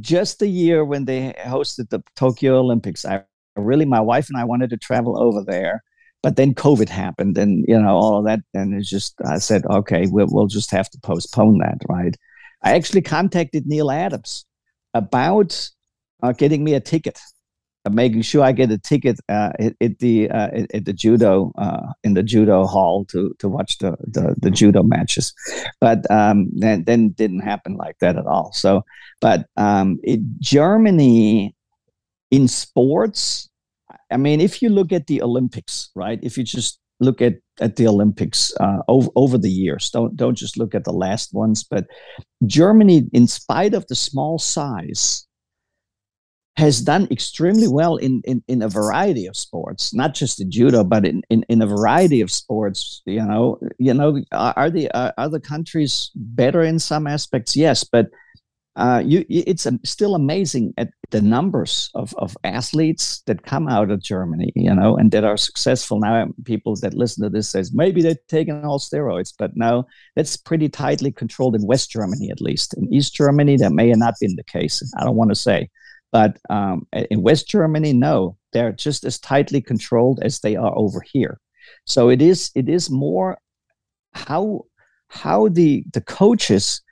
Speaker 2: just the year when they hosted the Tokyo Olympics. I really, my wife and I wanted to travel over there, but then COVID happened, and you know all of that, and it's just I said, okay, we'll we'll just have to postpone that, right? I actually contacted Neil Adams about uh, getting me a ticket, uh, making sure I get a ticket uh, at, at, the uh, at, the judo uh, in the judo hall to to watch the the, the judo matches, but um, then, then didn't happen like that at all. So, but um, it, Germany in sports, I mean, if you look at the Olympics, right? If you just look at at the Olympics uh, over over the years. Don't don't just look at the last ones. But Germany, in spite of the small size, has done extremely well in, in, in a variety of sports, not just in judo, but in, in, in a variety of sports. You know, you know, are, are the are the countries better in some aspects? Yes, but uh, you, it's still amazing at the numbers of, of athletes that come out of Germany, you know, and that are successful. Now, people that listen to this says maybe they're taking all steroids, but no, that's pretty tightly controlled in West Germany, at least. In East Germany, that may have not been the case. I don't want to say, but um, in West Germany, no, they're just as tightly controlled as they are over here. So it is it is more how how the the coaches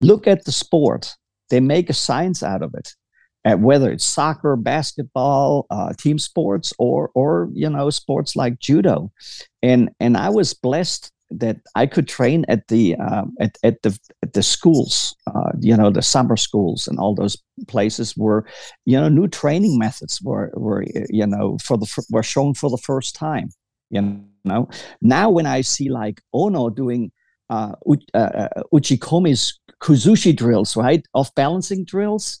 Speaker 2: look at the sport. They make a science out of it, and whether it's soccer, basketball, uh, team sports, or or you know sports like judo. And and I was blessed that I could train at the uh, at, at the at the schools, uh, you know, the summer schools and all those places where, you know, new training methods were were you know for the were shown for the first time. You know, now when I see like Ono doing uh, uh, uh Uchikomi's Kuzushi drills, right? Off balancing drills.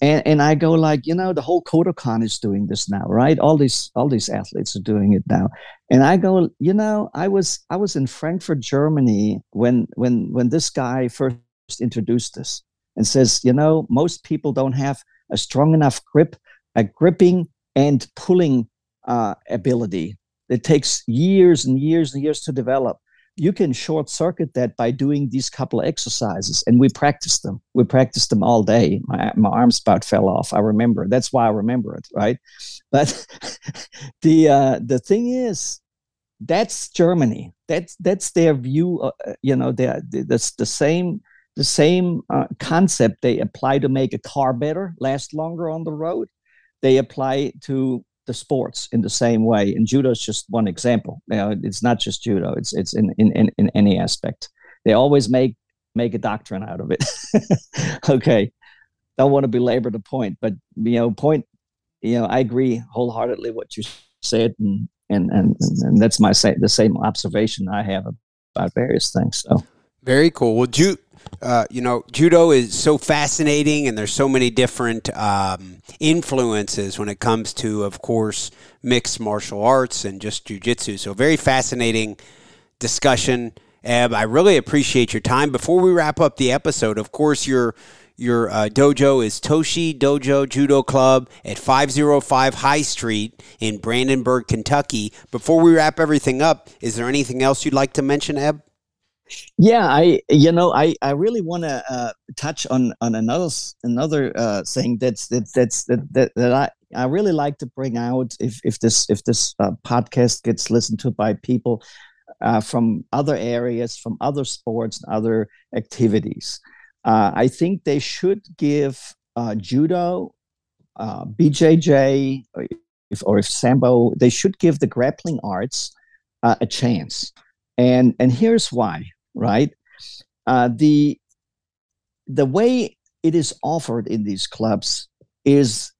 Speaker 2: And, and I go like, you know, the whole Kodokan is doing this now, right? All these all these athletes are doing it now. And I go, you know, I was I was in Frankfurt, Germany when when when this guy first introduced this and says, you know, most people don't have a strong enough grip, a gripping and pulling uh, ability. It takes years and years and years to develop you can short circuit that by doing these couple of exercises and we practiced them. We practiced them all day. My, my arms about fell off. I remember. That's why i remember it right? But the uh, the thing is that's germany. That's that's their view uh you know they're, that's the same the same uh, concept they apply to make a car better last longer on the road. They apply to the sports in the same way. And judo is just one example. You know, it's not just judo; it's it's in in in, in any aspect. They always make make a doctrine out of it. okay, don't want to belabor the point, but you know, point. You know, I agree wholeheartedly what you said, and and and, and that's my say the same observation I have about various things. So
Speaker 1: very cool. Well, ju- uh, you know, judo is so fascinating, and there's so many different um, influences when it comes to, of course, mixed martial arts and just jujitsu. So, very fascinating discussion. Eb, I really appreciate your time. Before we wrap up the episode, of course, your your uh, dojo is Toshi Dojo Judo Club at 505 High Street in Brandenburg, Kentucky. Before we wrap everything up, is there anything else you'd like to mention, Eb?
Speaker 2: Yeah, I you know I I really want to uh, touch on on another another uh, thing that's that, that's that, that that I I really like to bring out if if this if this uh, podcast gets listened to by people uh, from other areas, from other sports, and other activities. Uh, I think they should give uh, judo, BJJ, or if, or if sambo, they should give the grappling arts a chance. And and here's why, right? Uh, the the way it is offered in these clubs is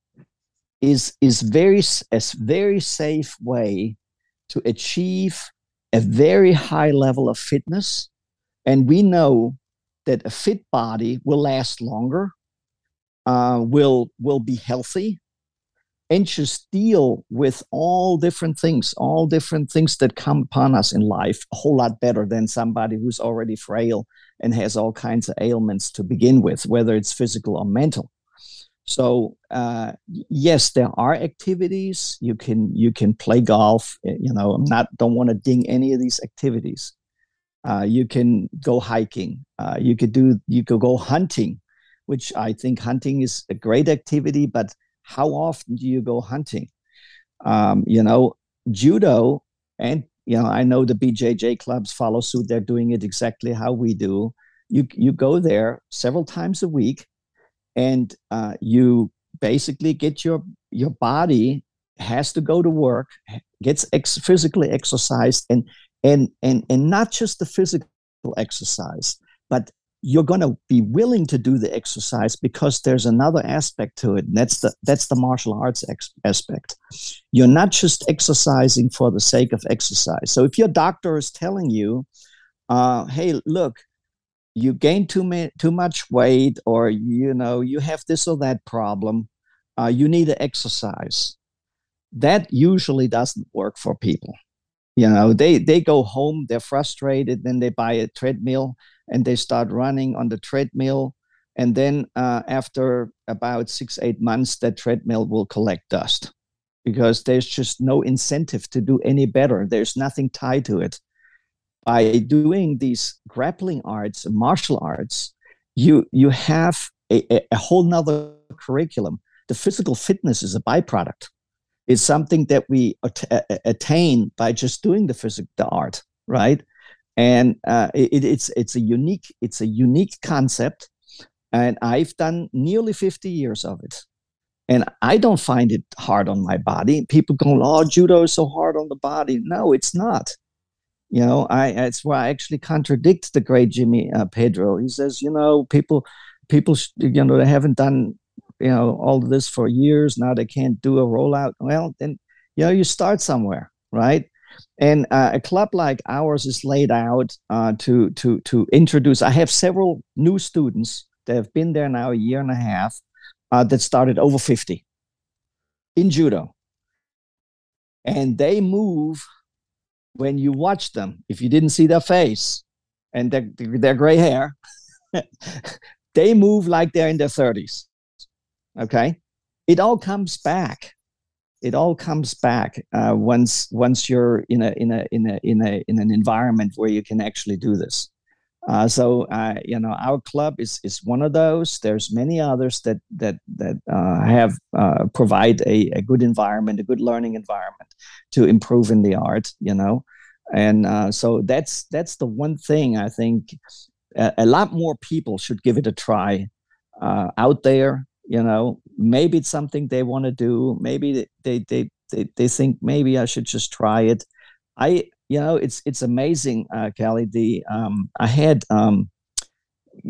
Speaker 2: is is very a very safe way to achieve a very high level of fitness and we know that a fit body will last longer, uh, will will be healthy, and deal with all different things, all different things that come upon us in life a whole lot better than somebody who's already frail and has all kinds of ailments to begin with, whether it's physical or mental. So uh, yes, there are activities you can you can play golf. Eh, you know, I'm not don't want to ding any of these activities, uh, you can go hiking. Uh, you could do. You could go hunting, which I think hunting is a great activity. But how often do you go hunting? Um, you know, judo and you know I know the BJJ clubs follow suit. They're doing it exactly how we do. You you go there several times a week, and uh, you basically get your your body has to go to work, gets ex- physically exercised, and and and and not just the physical exercise but you're going to be willing to do the exercise because there's another aspect to it and that's the that's the martial arts ex- aspect. You're not just exercising for the sake of exercise. So if your doctor is telling you uh, hey look you gain too, ma- too much weight or you know you have this or that problem uh, you need to exercise that usually doesn't work for people you know they they go home they're frustrated then they buy a treadmill and they start running on the treadmill. And then uh, after about six eight months that treadmill will collect dust because there's just no incentive to do any better. There's nothing tied to it. By doing these grappling arts martial arts you you have a, a whole nother curriculum. The physical fitness is a byproduct is something that we at- attain by just doing the physical the art right? And uh, it, it's it's a unique it's a unique concept and i've done nearly 50 years of it. And i don't find it hard on my body. People go oh judo is so hard on the body. No it's not. You know i it's where i actually contradict the great jimmy uh, pedro. He says you know people people you know they haven't done you know all this for years now they can't do a rollout. Well then you know you start somewhere right? And uh, a club like ours is laid out uh, to to to introduce i have several new students that have been there now a year and a half uh, that started over 50 in judo. And they move when you watch them. If you didn't see their face and their, their gray hair they move like they're in their 30s okay? It all comes back. It all comes back uh, once once you're in a in a in a in a in an environment where you can actually do this. Uh, so uh, you know our club is is one of those. There's many others that that that uh, have uh, provide a, a good environment a good learning environment to improve in the art you know? And uh, so that's that's the one thing i think a, a lot more people should give it a try out there you know maybe it's something they want to do maybe they, they they they think maybe i should just try it i you know it's it's amazing uh, Kelly. the um i had um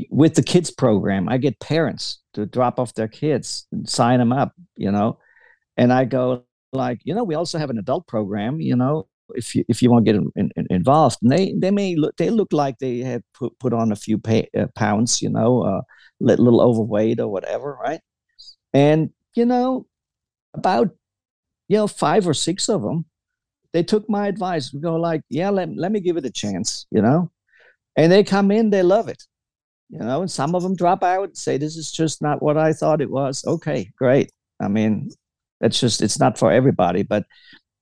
Speaker 2: with the kids program i get parents to drop off their kids sign them up you know and i go like you know we also have an adult program you know if you if you want to get in, in, involved, and they they may look they look like they have put put on a few pay, uh, pounds, you know, uh, a little overweight or whatever, right? And you know, about you know five or six of them, they took my advice. We go like, yeah, let let me give it a chance, you know, and they come in, they love it, you know, and some of them drop out and say this is just not what I thought it was. Okay, great. I mean, that's just it's not for everybody, but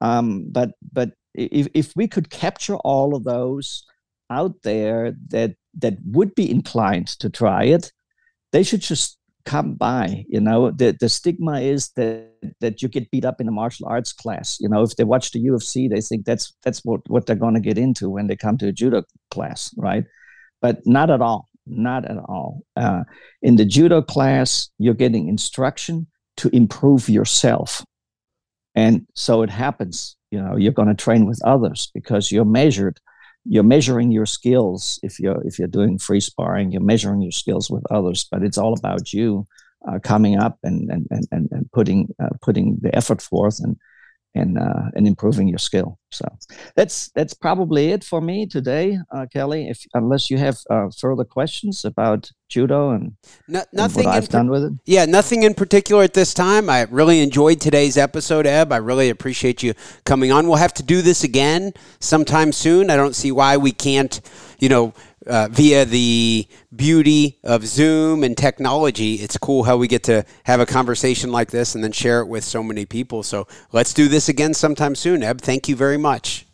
Speaker 2: um, but but if if we could capture all of those out there that that would be inclined to try it, they should just come by. You know, the the stigma is that that you get beat up in a martial arts class. You know, if they watch the UFC, they think that's that's what what they're going to get into when they come to a judo class, right? But not at all. Not at all. Uh, in the judo class, you're getting instruction to improve yourself. And so it happens, you know, you're going to train with others because you're measured, you're measuring your skills. If you're if you're doing free sparring, you're measuring your skills with others. But it's all about you uh, coming up and and and and putting uh, putting the effort forth and and uh, and improving your skill. So that's that's probably it for me today, uh, Kelly. If unless you have uh, further questions about judo and,
Speaker 1: no, nothing
Speaker 2: and what I've
Speaker 1: per-
Speaker 2: done with it.
Speaker 1: Yeah, nothing in particular at this time. I really enjoyed today's episode, Eb. I really appreciate you coming on. We'll have to do this again sometime soon. I don't see why we can't, you know uh, via the beauty of Zoom and technology, it's cool how we get to have a conversation like this and then share it with so many people. So let's do this again sometime soon, Eb. Thank you very much.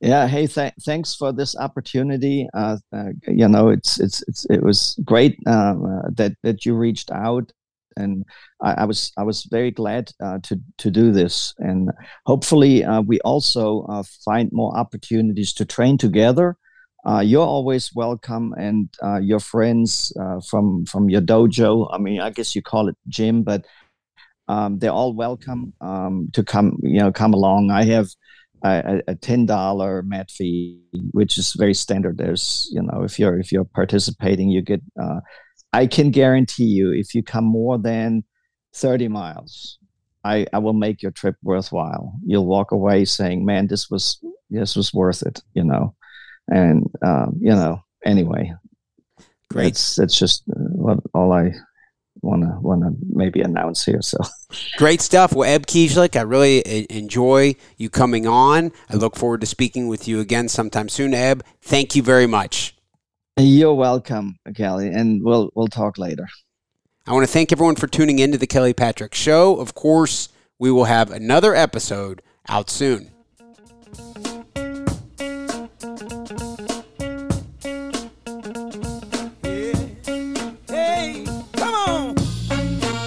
Speaker 2: Yeah. Hey, th- thanks for this opportunity. Uh, uh, you know, it's, it's it's it was great um, uh, that that you reached out, and I, I was I was very glad uh, to to do this. And hopefully, uh, we also find more opportunities to train together uh, you're always welcome, and uh, your friends uh, from from your dojo. I mean, I guess you call it gym, but um, they're all welcome um, to come. You know, come along. I have a, a ten dollar mat fee, which is very standard. There's, you know, if you're if you're participating, you get. Uh, I can guarantee you, if you come more than thirty miles, I, I will make your trip worthwhile. You'll walk away saying, "Man, this was this was worth it." You know and um, you know, anyway,
Speaker 1: great.
Speaker 2: That's that's just uh, what all I want to want to maybe announce here. So
Speaker 1: great stuff. Well, Eb Kieslich, I really enjoy you coming on. I look forward to speaking with you again sometime soon. Eb, thank you very much.
Speaker 2: You're welcome, Kelly, and we'll we'll talk later.
Speaker 1: I want to thank everyone for tuning in to the Kelly Patrick Show. Of course, we will have another episode out soon.